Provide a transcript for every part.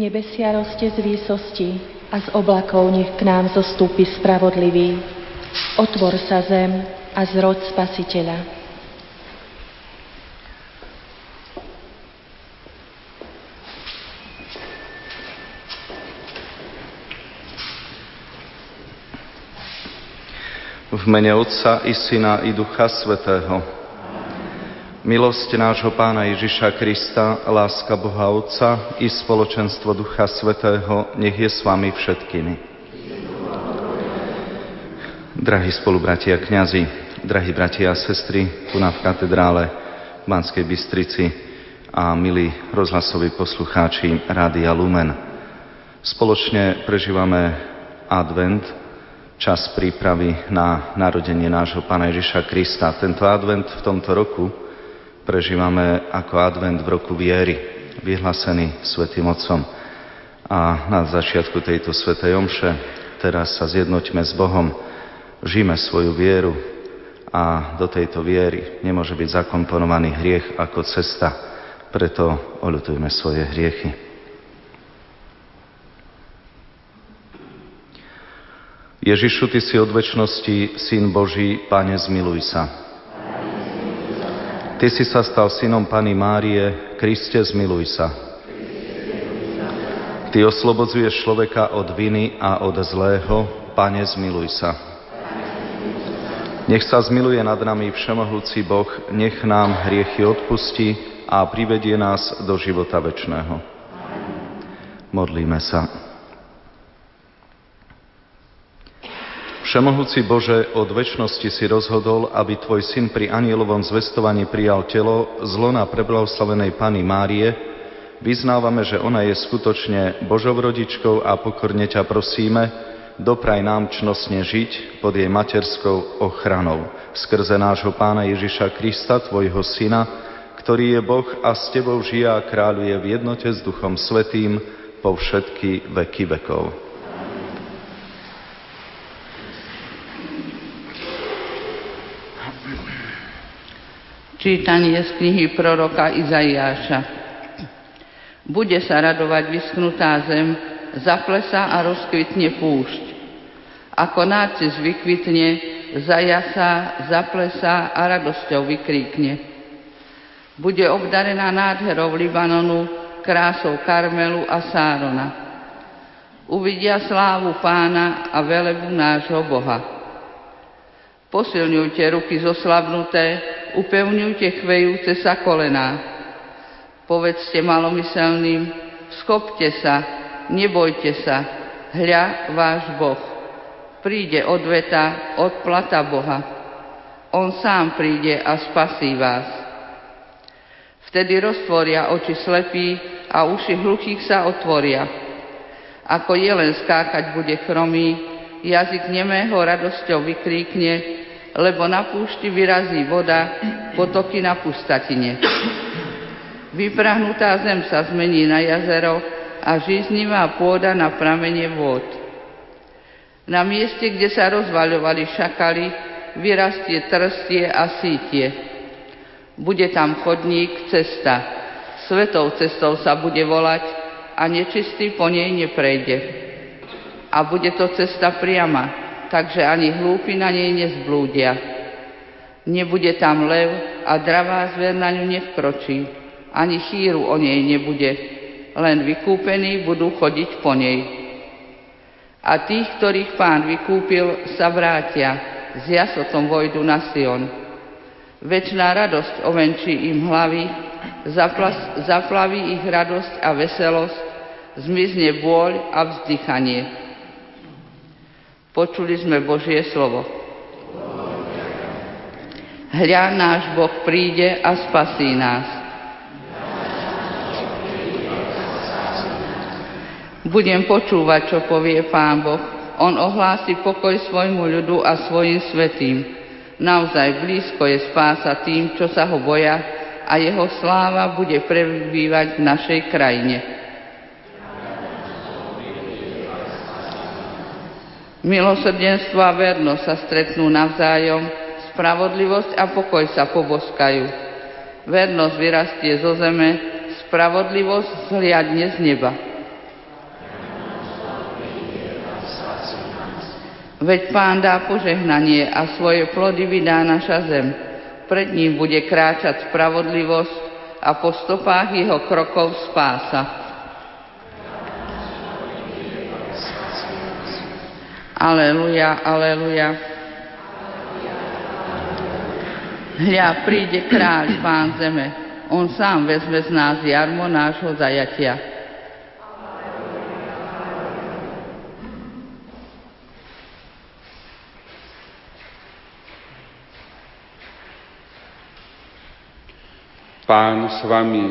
Nebesia roste z výsosti a z oblakov nech k nám zostúpi spravodlivý. Otvor sa zem a zrod spasiteľa. V mene Otca i Syna i Ducha Svetého. Milosť nášho Pána Ježiša Krista, láska Boha Otca i spoločenstvo Ducha Svetého nech je s vami všetkými. Drahí spolubratia kňazi, drahí bratia a sestry, tu na v katedrále v Banskej Bystrici a milí rozhlasoví poslucháči Rádia Lumen. Spoločne prežívame advent, čas prípravy na narodenie nášho Pána Ježiša Krista. Tento advent v tomto roku prežívame ako advent v roku viery, vyhlásený Svetým Otcom. A na začiatku tejto Svetej Omše teraz sa zjednoťme s Bohom, žijeme svoju vieru a do tejto viery nemôže byť zakomponovaný hriech ako cesta, preto oľutujme svoje hriechy. Ježišu, Ty si od väčšnosti Syn Boží, Pane, zmiluj sa. Ty si sa stal synom Pany Márie, Kriste, zmiluj sa. Ty oslobodzuješ človeka od viny a od zlého, Pane, zmiluj sa. Nech sa zmiluje nad nami Všemohúci Boh, nech nám hriechy odpustí a privedie nás do života večného. Modlíme sa. Všemohúci Bože, od väčšnosti si rozhodol, aby Tvoj syn pri anielovom zvestovaní prijal telo z lona preblahoslavenej Pany Márie, vyznávame, že ona je skutočne Božou rodičkou a pokorne ťa prosíme, dopraj nám čnostne žiť pod jej materskou ochranou. Skrze nášho Pána Ježiša Krista, Tvojho Syna, ktorý je Boh a s Tebou žije a kráľuje v jednote s Duchom Svetým po všetky veky vekov. Čítanie z knihy proroka Izaiáša. Bude sa radovať vyschnutá zem, zaplesa a rozkvitne púšť. Ako nácis vykvitne, zajasa, zaplesa a radosťou vykríkne. Bude obdarená nádherou Libanonu, krásou Karmelu a Sárona. Uvidia slávu pána a velebu nášho Boha Posilňujte ruky zoslavnuté, upevňujte chvejúce sa kolená. Povedzte malomyselným, schopte sa, nebojte sa, hľa váš Boh. Príde odveta, odplata Boha. On sám príde a spasí vás. Vtedy roztvoria oči slepí a uši hluchých sa otvoria. Ako jelen skákať bude chromý, jazyk nemého radosťou vykríkne, lebo na púšti vyrazí voda, potoky na pustatine. Vyprahnutá zem sa zmení na jazero a žiznivá pôda na pramene vôd. Na mieste, kde sa rozvaľovali šakali, vyrastie trstie a sítie. Bude tam chodník, cesta. Svetou cestou sa bude volať a nečistý po nej neprejde. A bude to cesta priama, takže ani hlúpi na nej nezblúdia. Nebude tam lev a dravá zver na ňu nevkročí, ani chýru o nej nebude, len vykúpení budú chodiť po nej. A tých, ktorých pán vykúpil, sa vrátia, s jasotom vojdu na Sion. Večná radosť ovenčí im hlavy, zaplaví ich radosť a veselosť, zmizne bôľ a vzdychanie Počuli sme Božie slovo. Hľa náš Boh príde a spasí nás. Budem počúvať, čo povie Pán Boh. On ohlási pokoj svojmu ľudu a svojim svetým. Naozaj blízko je spása tým, čo sa ho boja a jeho sláva bude prebývať v našej krajine. Milosrdenstvo a vernosť sa stretnú navzájom, spravodlivosť a pokoj sa poboskajú. Vernosť vyrastie zo zeme, spravodlivosť zhliadne z neba. Veď pán dá požehnanie a svoje plody vydá naša zem. Pred ním bude kráčať spravodlivosť a po stopách jeho krokov spása. Aleluja, aleluja. Hľa, príde kráľ, pán zeme. On sám vezme z nás jarmo nášho zajatia. Pán s vami.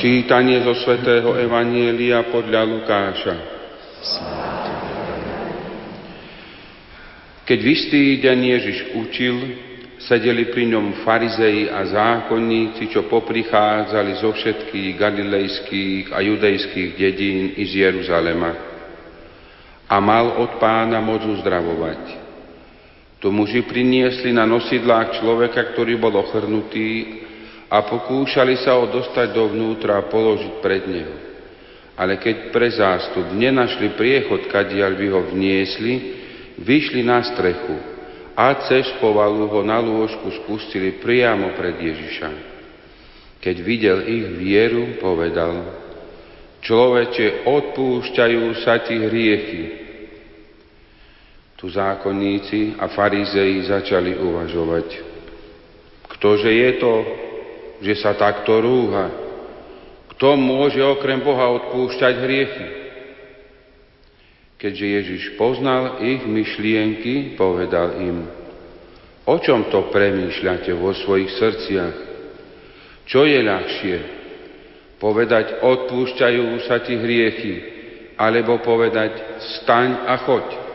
Čítanie zo svätého Evanielia podľa Lukáša. Keď v istý deň Ježiš učil, sedeli pri ňom farizei a zákonníci, čo poprichádzali zo všetkých galilejských a judejských dedín i z Jeruzalema. A mal od pána moc uzdravovať. To muži priniesli na nosidlách človeka, ktorý bol ochrnutý a pokúšali sa ho dostať dovnútra a položiť pred neho. Ale keď pre zástup nenašli priechod, kadiaľ by ho vniesli, vyšli na strechu a cez povalu ho na lôžku spustili priamo pred Ježiša. Keď videl ich vieru, povedal, človeče, odpúšťajú sa ti hriechy, tu zákonníci a farizei začali uvažovať. Ktože je to, že sa takto rúha? Kto môže okrem Boha odpúšťať hriechy? Keďže Ježiš poznal ich myšlienky, povedal im, o čom to premýšľate vo svojich srdciach? Čo je ľahšie? Povedať, odpúšťajú sa ti hriechy, alebo povedať, staň a choď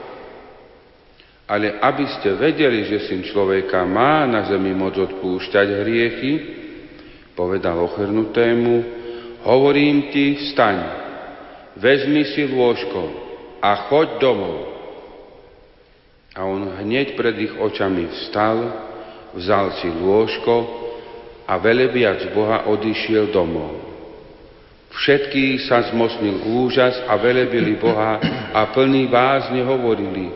ale aby ste vedeli, že syn človeka má na zemi moc odpúšťať hriechy, povedal ochrnutému, hovorím ti, vstaň, vezmi si lôžko a choď domov. A on hneď pred ich očami vstal, vzal si lôžko a velebiac Boha odišiel domov. Všetkých sa zmocnil úžas a velebili Boha a plný bázne hovorili,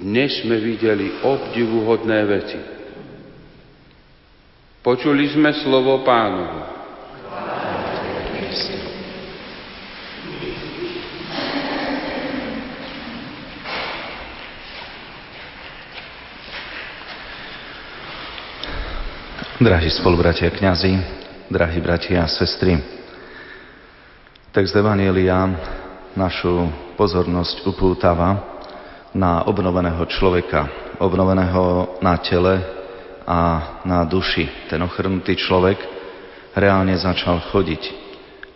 dnes sme videli obdivuhodné veci. Počuli sme slovo pánovu. Drahí spolubratia kňazi, drahí bratia a sestry, text Evanielia našu pozornosť upútava na obnoveného človeka, obnoveného na tele a na duši. Ten ochrnutý človek reálne začal chodiť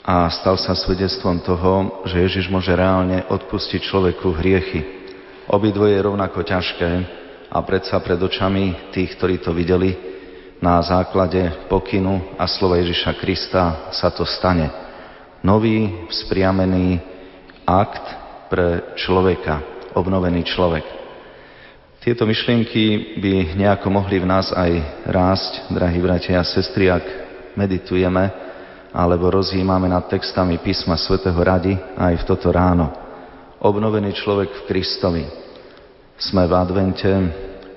a stal sa svedectvom toho, že Ježiš môže reálne odpustiť človeku hriechy. Obidvoje je rovnako ťažké a predsa pred očami tých, ktorí to videli, na základe pokynu a slova Ježiša Krista sa to stane. Nový, vzpriamený akt pre človeka, obnovený človek. Tieto myšlienky by nejako mohli v nás aj rásť, drahí bratia a sestry, ak meditujeme alebo rozjímame nad textami písma svätého Rady aj v toto ráno. Obnovený človek v Kristovi. Sme v advente,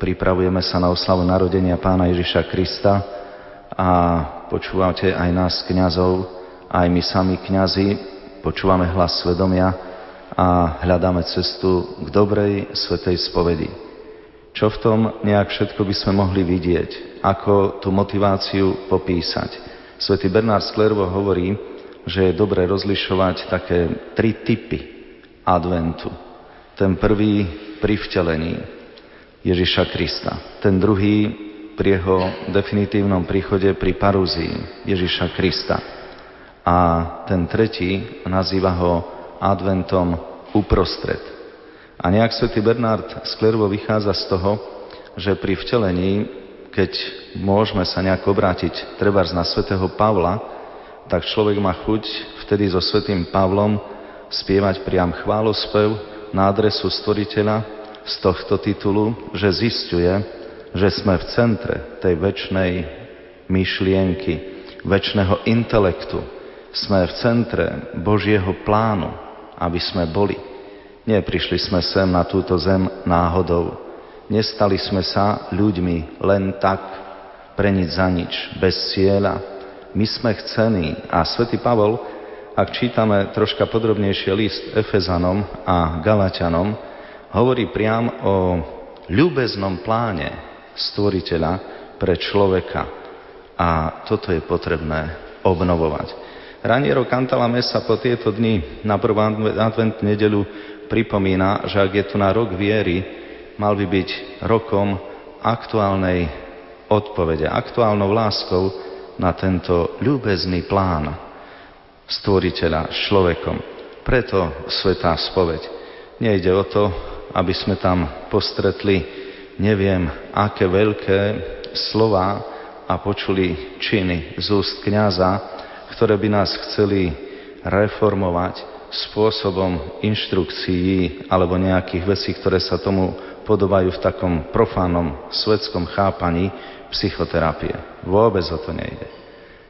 pripravujeme sa na oslavu narodenia pána Ježiša Krista a počúvate aj nás, kňazov, aj my sami kňazi, počúvame hlas svedomia, a hľadáme cestu k dobrej svetej spovedi. Čo v tom nejak všetko by sme mohli vidieť? Ako tú motiváciu popísať? Svetý Bernard Sklervo hovorí, že je dobre rozlišovať také tri typy adventu. Ten prvý pri vtelení Ježiša Krista. Ten druhý pri jeho definitívnom príchode pri parúzii Ježiša Krista. A ten tretí nazýva ho adventom uprostred. A nejak svätý Bernard Sklervo vychádza z toho, že pri vtelení, keď môžeme sa nejak obrátiť trebárs na svätého Pavla, tak človek má chuť vtedy so svätým Pavlom spievať priam chválospev na adresu stvoriteľa z tohto titulu, že zistuje, že sme v centre tej väčšnej myšlienky, väčšného intelektu. Sme v centre Božieho plánu, aby sme boli. Neprišli sme sem na túto zem náhodou. Nestali sme sa ľuďmi len tak, pre nič za nič, bez cieľa. My sme chcení a svätý Pavol, ak čítame troška podrobnejšie list Efezanom a Galatianom, hovorí priam o ľúbeznom pláne stvoriteľa pre človeka. A toto je potrebné obnovovať. Raniero Cantala Mesa po tieto dni na prvú advent nedelu pripomína, že ak je tu na rok viery, mal by byť rokom aktuálnej odpovede, aktuálnou láskou na tento ľúbezný plán stvoriteľa s človekom. Preto svetá spoveď. Nejde o to, aby sme tam postretli neviem aké veľké slova a počuli činy z úst kniaza, ktoré by nás chceli reformovať spôsobom inštrukcií alebo nejakých vecí, ktoré sa tomu podobajú v takom profánom svetskom chápaní psychoterapie. Vôbec o to nejde.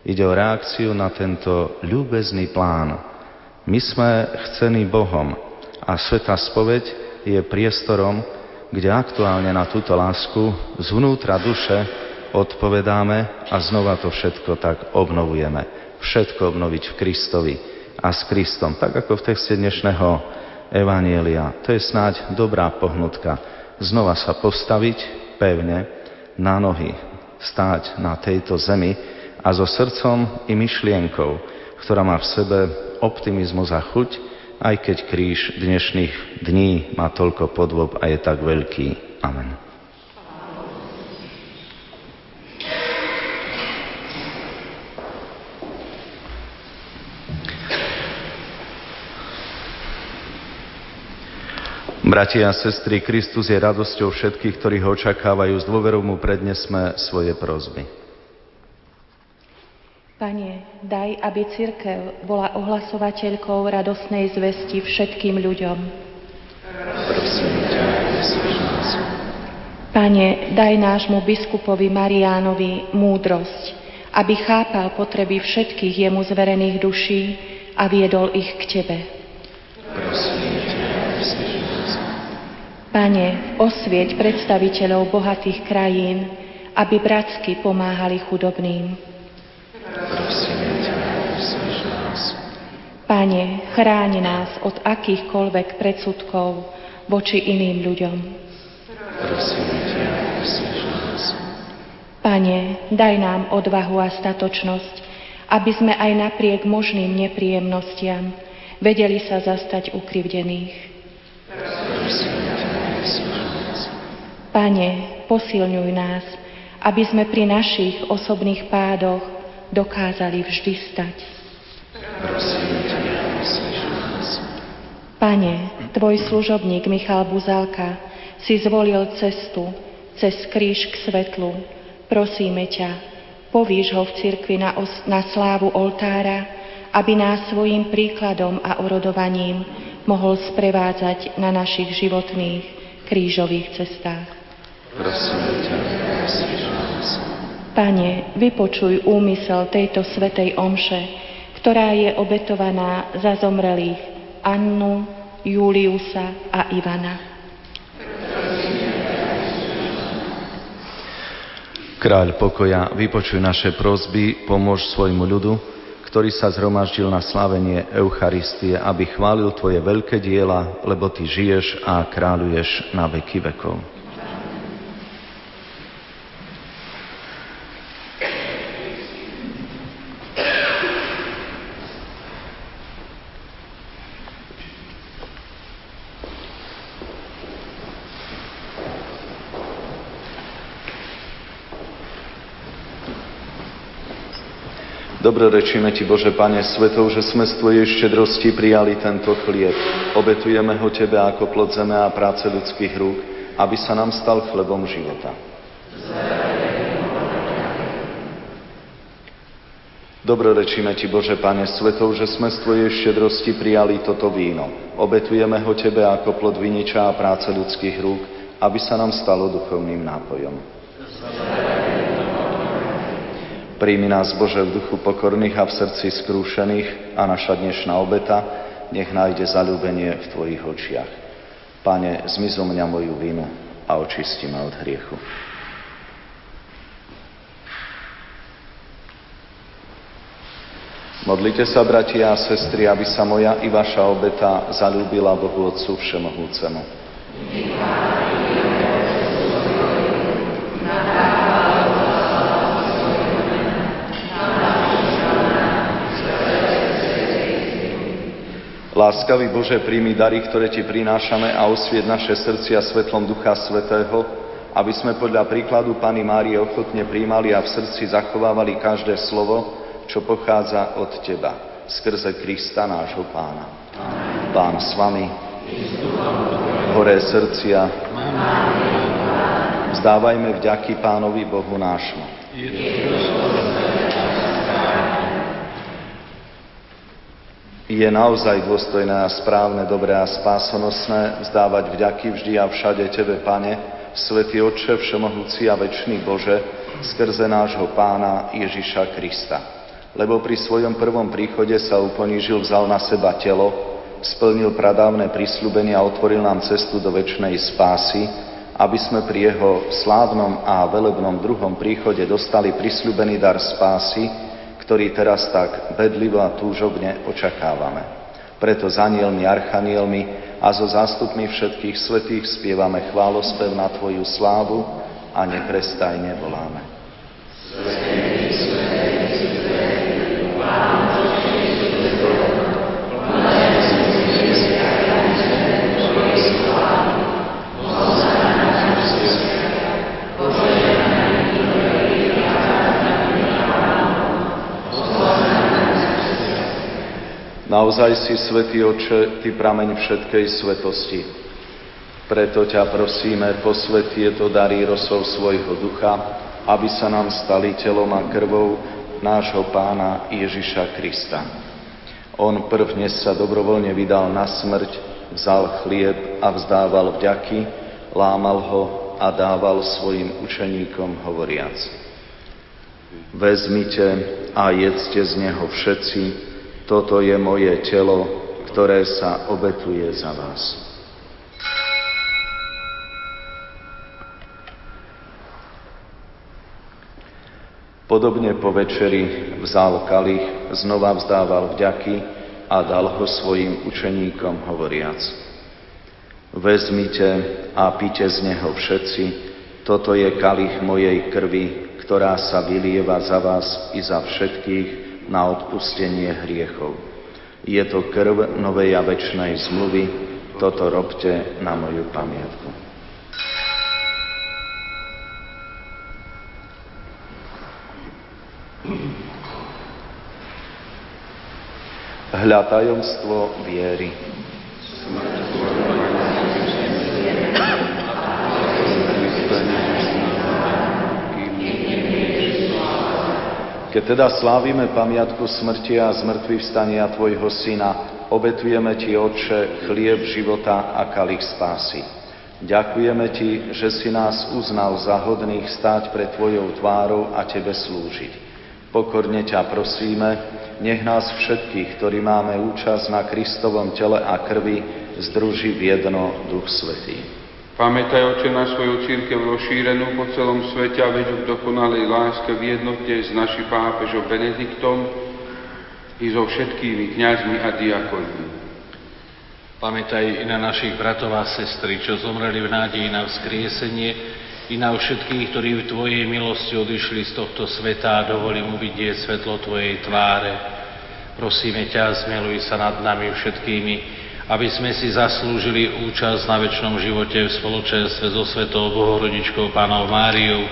Ide o reakciu na tento ľúbezný plán. My sme chcení Bohom a Sveta spoveď je priestorom, kde aktuálne na túto lásku zvnútra duše odpovedáme a znova to všetko tak obnovujeme všetko obnoviť v Kristovi a s Kristom, tak ako v texte dnešného Evanielia. To je snáď dobrá pohnutka. Znova sa postaviť pevne na nohy, stáť na tejto zemi a so srdcom i myšlienkou, ktorá má v sebe optimizmus a chuť, aj keď kríž dnešných dní má toľko podvob a je tak veľký. Amen. Bratia a sestry, Kristus je radosťou všetkých, ktorí ho očakávajú. S dôverou mu prednesme svoje prozby. Pane, daj, aby církev bola ohlasovateľkou radosnej zvesti všetkým ľuďom. Prosím ťa, Pane, daj nášmu biskupovi Mariánovi múdrosť, aby chápal potreby všetkých jemu zverených duší a viedol ich k Tebe. Prosím Pane, osvieť predstaviteľov bohatých krajín, aby bratsky pomáhali chudobným. Pane, chráň nás od akýchkoľvek predsudkov voči iným ľuďom. Pane, daj nám odvahu a statočnosť, aby sme aj napriek možným nepríjemnostiam vedeli sa zastať ukrivdených. Pane, posilňuj nás, aby sme pri našich osobných pádoch dokázali vždy stať. Pane, Tvoj služobník Michal Buzalka si zvolil cestu cez kríž k svetlu. Prosíme ťa, povíš ho v cirkvi na, os- na slávu oltára, aby nás svojim príkladom a orodovaním mohol sprevádzať na našich životných krížových cestách. Pane, vypočuj úmysel tejto svetej omše, ktorá je obetovaná za zomrelých Annu, Juliusa a Ivana. Kráľ pokoja, vypočuj naše prosby, pomôž svojmu ľudu, ktorý sa zhromaždil na slávenie Eucharistie, aby chválil Tvoje veľké diela, lebo Ty žiješ a kráľuješ na veky vekov. Dobrorečíme Ti, Bože Pane Svetov, že sme z Tvojej štedrosti prijali tento chlieb. Obetujeme ho Tebe ako plod zeme a práce ľudských rúk, aby sa nám stal chlebom života. Dobrorečíme Ti, Bože Pane Svetov, že sme z Tvojej štedrosti prijali toto víno. Obetujeme ho Tebe ako plod viniča a práce ľudských rúk, aby sa nám stalo duchovným nápojom. Príjmi nás, Bože, v duchu pokorných a v srdci skrúšených a naša dnešná obeta nech nájde zalúbenie v Tvojich očiach. Pane, zmizo mňa moju vinu a očisti ma od hriechu. Modlite sa, bratia a sestry, aby sa moja i vaša obeta zalúbila Bohu Otcu Všemohúcemu. Láskavý Bože, príjmi dary, ktoré Ti prinášame a osvied naše srdcia svetlom Ducha Svetého, aby sme podľa príkladu Pany Márie ochotne príjmali a v srdci zachovávali každé slovo, čo pochádza od Teba, skrze Krista nášho Pána. Pán s vami, hore srdcia, vzdávajme vďaky Pánovi Bohu nášmu. Je naozaj dôstojné a správne, dobré a spásonosné vzdávať vďaky vždy a všade Tebe, Pane, Svetý Otče, Všemohúci a Večný Bože, skrze nášho Pána Ježiša Krista. Lebo pri svojom prvom príchode sa uponížil, vzal na seba telo, splnil pradávne prísľubenia a otvoril nám cestu do väčšnej spásy, aby sme pri jeho slávnom a velebnom druhom príchode dostali prísľubený dar spásy, ktorý teraz tak bedlivo a túžobne očakávame. Preto s anielmi, archanielmi a so zástupmi všetkých svetých spievame chválospev na Tvoju slávu a neprestajne voláme. Svetý, Naozaj si, Svetý Oče, Ty prameň všetkej svetosti. Preto ťa prosíme, posvet tieto dary rosov svojho ducha, aby sa nám stali telom a krvou nášho pána Ježiša Krista. On prvne sa dobrovoľne vydal na smrť, vzal chlieb a vzdával vďaky, lámal ho a dával svojim učeníkom hovoriac. Vezmite a jedzte z neho všetci, toto je moje telo, ktoré sa obetuje za vás. Podobne po večeri vzal kalich, znova vzdával vďaky a dal ho svojim učeníkom hovoriac. Vezmite a pite z neho všetci, toto je kalich mojej krvi, ktorá sa vylieva za vás i za všetkých na odpustenie hriechov. Je to krv novej a večnej zmluvy, toto robte na moju pamiatku. Hľa tajomstvo viery. Keď teda slávime pamiatku smrti a zmrtvý vstania Tvojho Syna, obetujeme Ti, Otče, chlieb života a kalich spásy. Ďakujeme Ti, že si nás uznal za hodných stáť pred Tvojou tvárou a Tebe slúžiť. Pokorne ťa prosíme, nech nás všetkých, ktorí máme účasť na Kristovom tele a krvi, združí v jedno Duch Svetý. Pamätaj, oče, na svoju církev rozšírenú po celom svete a veď v dokonalej láske v jednote s našim pápežom Benediktom i so všetkými kňazmi a diakonmi. Pamätaj i na našich bratov a sestry, čo zomreli v nádeji na vzkriesenie, i na všetkých, ktorí v Tvojej milosti odišli z tohto sveta a dovolím uvidieť svetlo Tvojej tváre. Prosíme ťa, zmiluj sa nad nami všetkými, aby sme si zaslúžili účasť na väčšnom živote v spoločenstve so Svetou Bohorodičkou Pánou Máriou,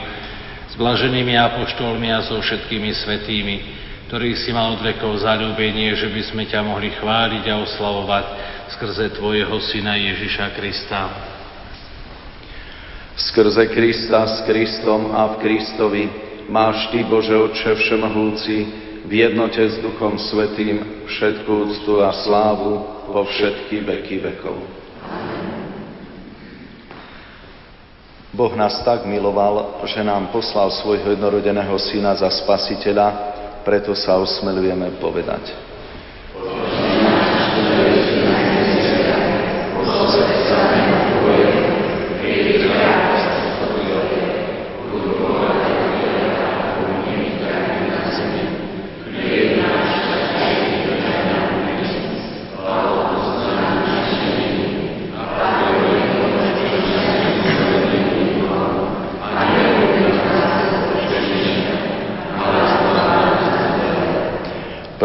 s blaženými apoštolmi a so všetkými svetými, ktorých si mal od vekov zalúbenie, že by sme ťa mohli chváliť a oslavovať skrze Tvojho Syna Ježiša Krista. Skrze Krista, s Kristom a v Kristovi máš Ty, Bože Otče Všemohúci, v jednote s Duchom Svetým všetkú úctu a slávu po všetky veky vekov. Boh nás tak miloval, že nám poslal svojho jednorodeného syna za spasiteľa, preto sa osmelujeme povedať.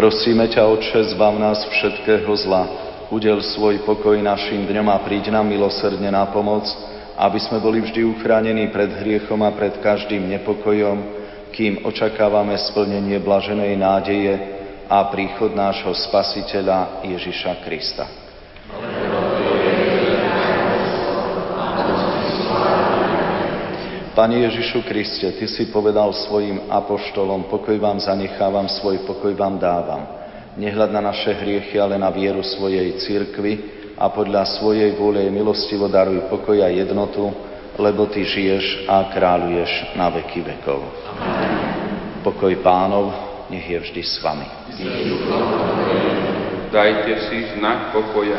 Prosíme ťa, Otče, zbav nás všetkého zla, udel svoj pokoj našim dňom a príď nám milosrdne na pomoc, aby sme boli vždy uchránení pred hriechom a pred každým nepokojom, kým očakávame splnenie blaženej nádeje a príchod nášho Spasiteľa Ježiša Krista. Pane Ježišu Kriste, Ty si povedal svojim apoštolom, pokoj vám zanechávam, svoj pokoj vám dávam. Nehľad na naše hriechy, ale na vieru svojej cirkvi, a podľa svojej vôle milostivo daruj pokoj a jednotu, lebo Ty žiješ a kráľuješ na veky vekov. Pokoj pánov, nech je vždy s vami. Dajte si znak pokoja.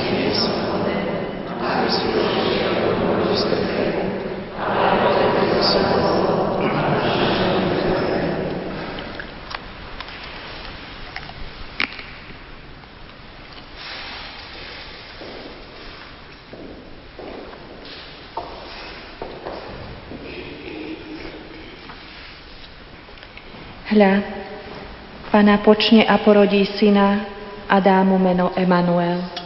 Hľa, Pana počne a porodí syna a dá mu meno Emanuel.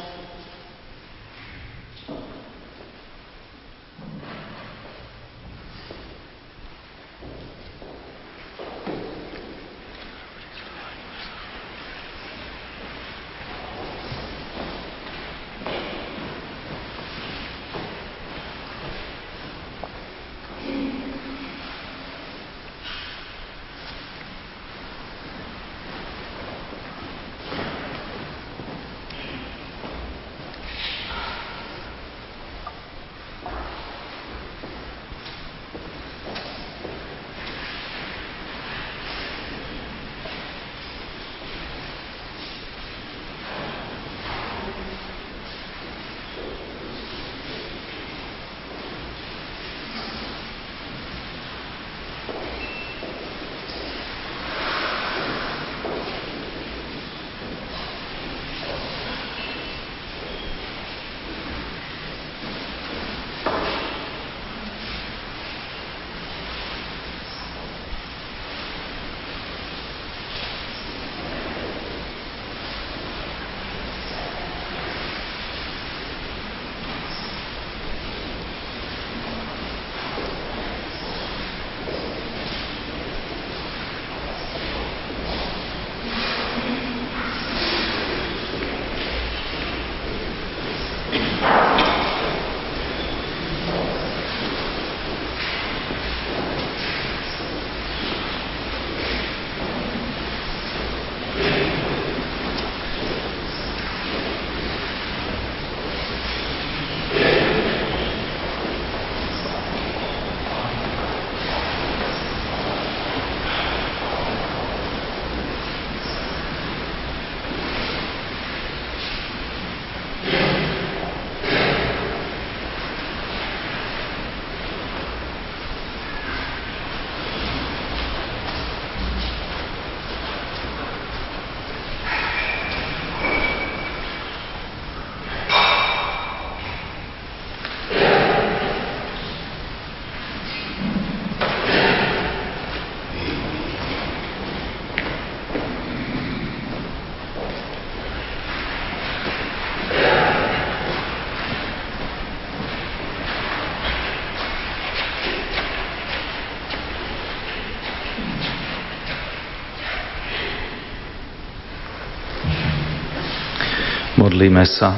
Modlíme sa.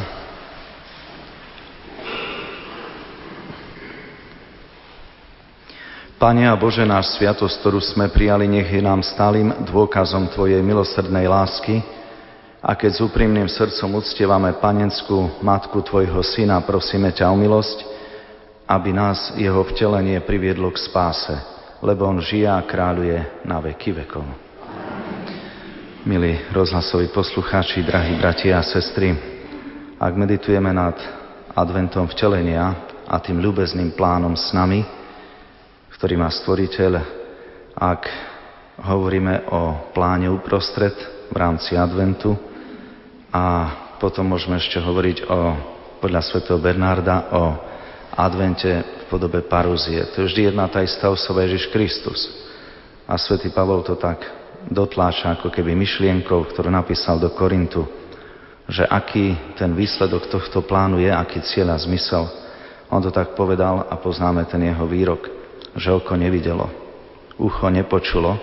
Pane a Bože, náš sviatosť, ktorú sme prijali, nech je nám stálym dôkazom Tvojej milosrdnej lásky A keď s úprimným srdcom uctievame panenskú matku Tvojho syna, prosíme ťa o milosť, aby nás jeho vtelenie priviedlo k spáse, lebo on žije a kráľuje na veky vekov. Milí rozhlasoví poslucháči, drahí bratia a sestry, ak meditujeme nad adventom vtelenia a tým ľubezným plánom s nami, ktorý má stvoriteľ, ak hovoríme o pláne uprostred v rámci adventu a potom môžeme ešte hovoriť o, podľa svätého Bernarda o advente v podobe parúzie. To je vždy jedna tá istá osoba Ježiš Kristus. A svätý Pavol to tak dotláča ako keby myšlienkou, ktorú napísal do Korintu, že aký ten výsledok tohto plánu je, aký cieľ a zmysel. On to tak povedal a poznáme ten jeho výrok, že oko nevidelo, ucho nepočulo,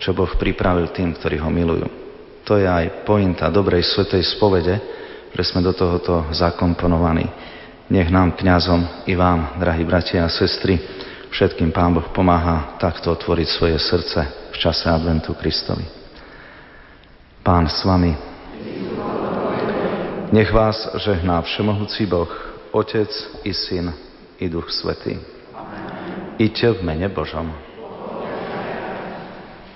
čo Boh pripravil tým, ktorí ho milujú. To je aj pointa dobrej svetej spovede, že sme do tohoto zakomponovaní. Nech nám, kňazom, i vám, drahí bratia a sestry, všetkým Pán Boh pomáha takto otvoriť svoje srdce v čase adventu Kristovi. Pán s vami. Nech vás žehná Všemohúci Boh, Otec i Syn i Duch Svetý. Iďte v mene Božom.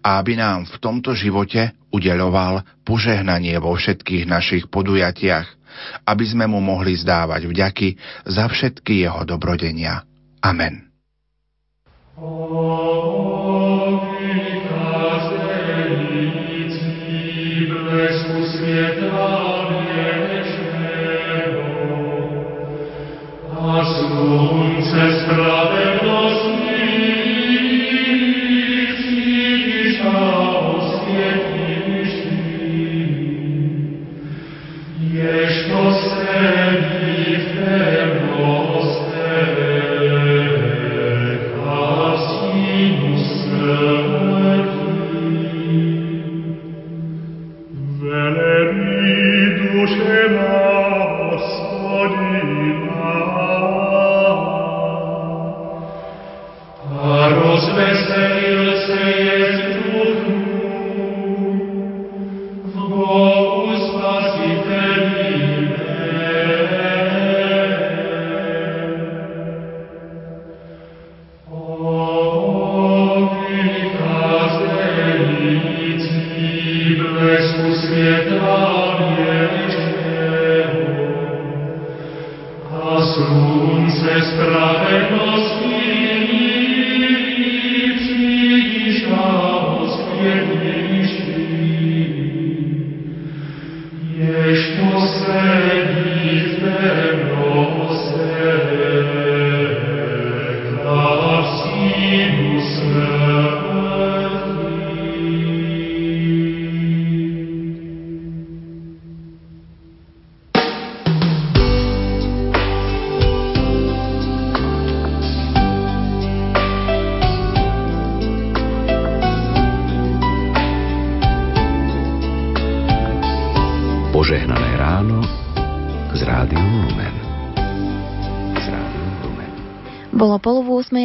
a aby nám v tomto živote udeľoval požehnanie vo všetkých našich podujatiach, aby sme mu mohli zdávať vďaky za všetky jeho dobrodenia. Amen. Slunce spravedlnosti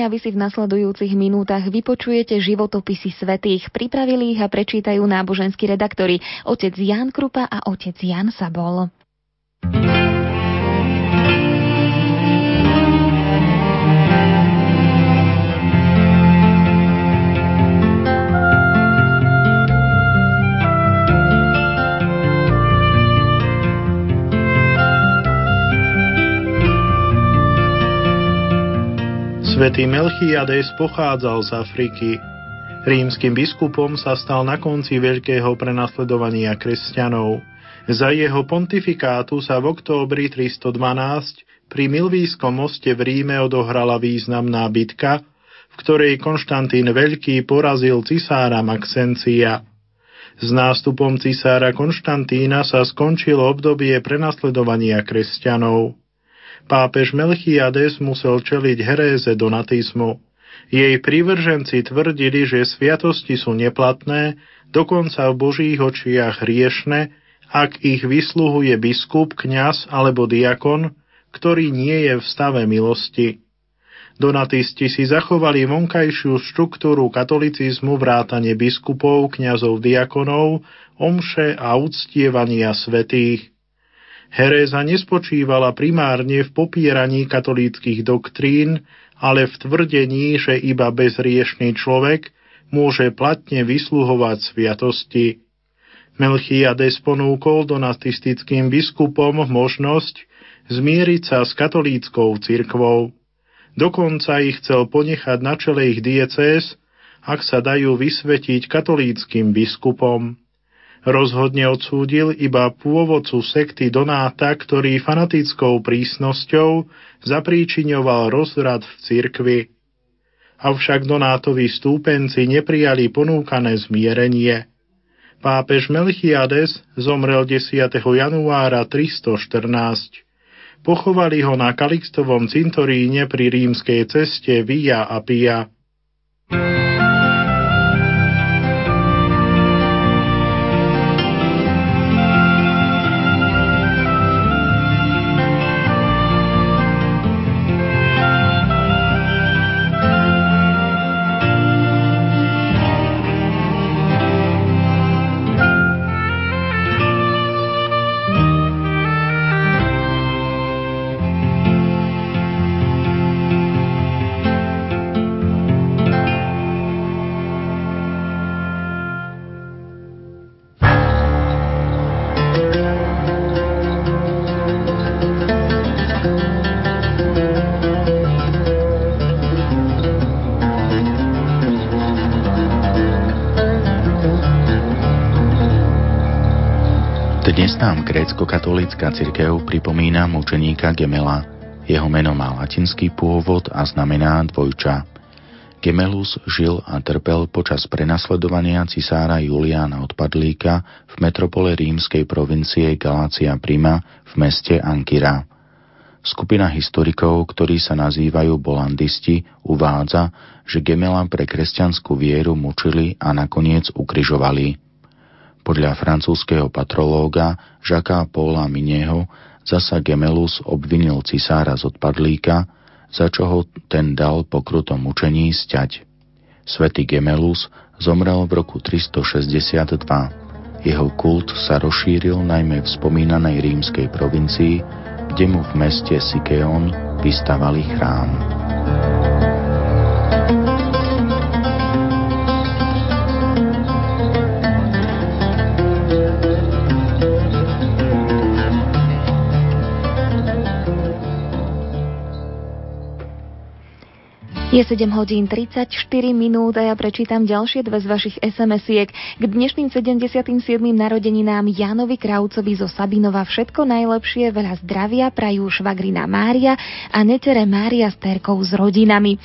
a vy si v nasledujúcich minútach vypočujete životopisy svetých. Pripravili ich a prečítajú náboženskí redaktori otec Jan Krupa a otec Jan Sabol. Svetý Melchiades pochádzal z Afriky. Rímským biskupom sa stal na konci veľkého prenasledovania kresťanov. Za jeho pontifikátu sa v októbri 312 pri Milvískom moste v Ríme odohrala významná bitka, v ktorej Konštantín Veľký porazil cisára Maxencia. S nástupom cisára Konštantína sa skončilo obdobie prenasledovania kresťanov. Pápež Melchiades musel čeliť heréze donatizmu. Jej privrženci tvrdili, že sviatosti sú neplatné, dokonca v Božích očiach riešne, ak ich vysluhuje biskup, kňaz alebo diakon, ktorý nie je v stave milosti. Donatisti si zachovali vonkajšiu štruktúru katolicizmu vrátane biskupov, kňazov, diakonov, omše a uctievania svetých. Heréza nespočívala primárne v popieraní katolíckých doktrín, ale v tvrdení, že iba bezriešný človek môže platne vysluhovať sviatosti. Melchiades ponúkol donatistickým biskupom možnosť zmieriť sa s katolíckou cirkvou. Dokonca ich chcel ponechať na čele ich diecéz, ak sa dajú vysvetiť katolíckým biskupom. Rozhodne odsúdil iba pôvodcu sekty Donáta, ktorý fanatickou prísnosťou zapríčiňoval rozrad v cirkvi. Avšak Donátovi stúpenci neprijali ponúkané zmierenie. Pápež Melchiades zomrel 10. januára 314. Pochovali ho na Kalixtovom cintoríne pri rímskej ceste Via Appia. Grécko-katolícka cirkev pripomína mučeníka Gemela. Jeho meno má latinský pôvod a znamená dvojča. Gemelus žil a trpel počas prenasledovania cisára Juliána Odpadlíka v metropole rímskej provincie Galácia Prima v meste Ankyra. Skupina historikov, ktorí sa nazývajú bolandisti, uvádza, že Gemela pre kresťanskú vieru mučili a nakoniec ukryžovali. Podľa francúzského patrológa Žaka Paula Minieho zasa Gemelus obvinil cisára z odpadlíka, za čo ho ten dal po krutom mučení sťať. Svetý Gemelus zomrel v roku 362. Jeho kult sa rozšíril najmä v spomínanej rímskej provincii, kde mu v meste Sikeon vystavali chrám. Je 7 hodín 34 minút a ja prečítam ďalšie dve z vašich SMS-iek. K dnešným 77. narodeninám Jánovi Kraucovi zo Sabinova všetko najlepšie, veľa zdravia, prajú švagrina Mária a netere Mária s Terkou s rodinami.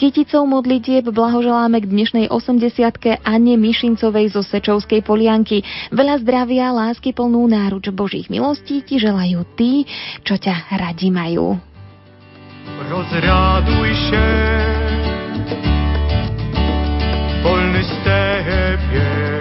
Kyticou modlitieb blahoželáme k dnešnej 80 Anne Mišincovej zo Sečovskej polianky. Veľa zdravia, lásky plnú náruč Božích milostí ti želajú tí, čo ťa radi majú. Rozraduj się, wolny stepie.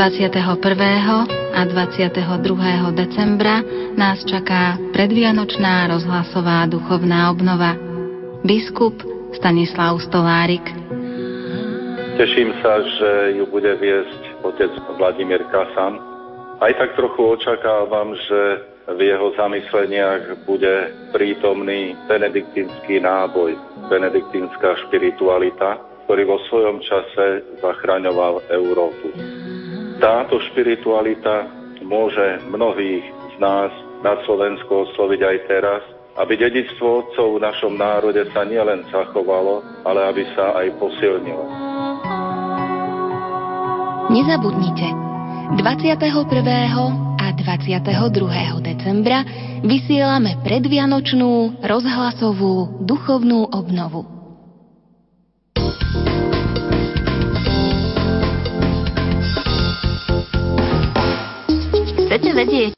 21. a 22. decembra nás čaká predvianočná rozhlasová duchovná obnova. Biskup Stanislav Stolárik. Teším sa, že ju bude viesť otec Vladimír Kasan. Aj tak trochu očakávam, že v jeho zamysleniach bude prítomný benediktínsky náboj, benediktínska špiritualita, ktorý vo svojom čase zachraňoval Európu. Táto špiritualita môže mnohých z nás na Slovensku osloviť aj teraz, aby dedictvo otcov v našom národe sa nielen zachovalo, ale aby sa aj posilnilo. Nezabudnite, 21. a 22. decembra vysielame predvianočnú rozhlasovú duchovnú obnovu. 这文件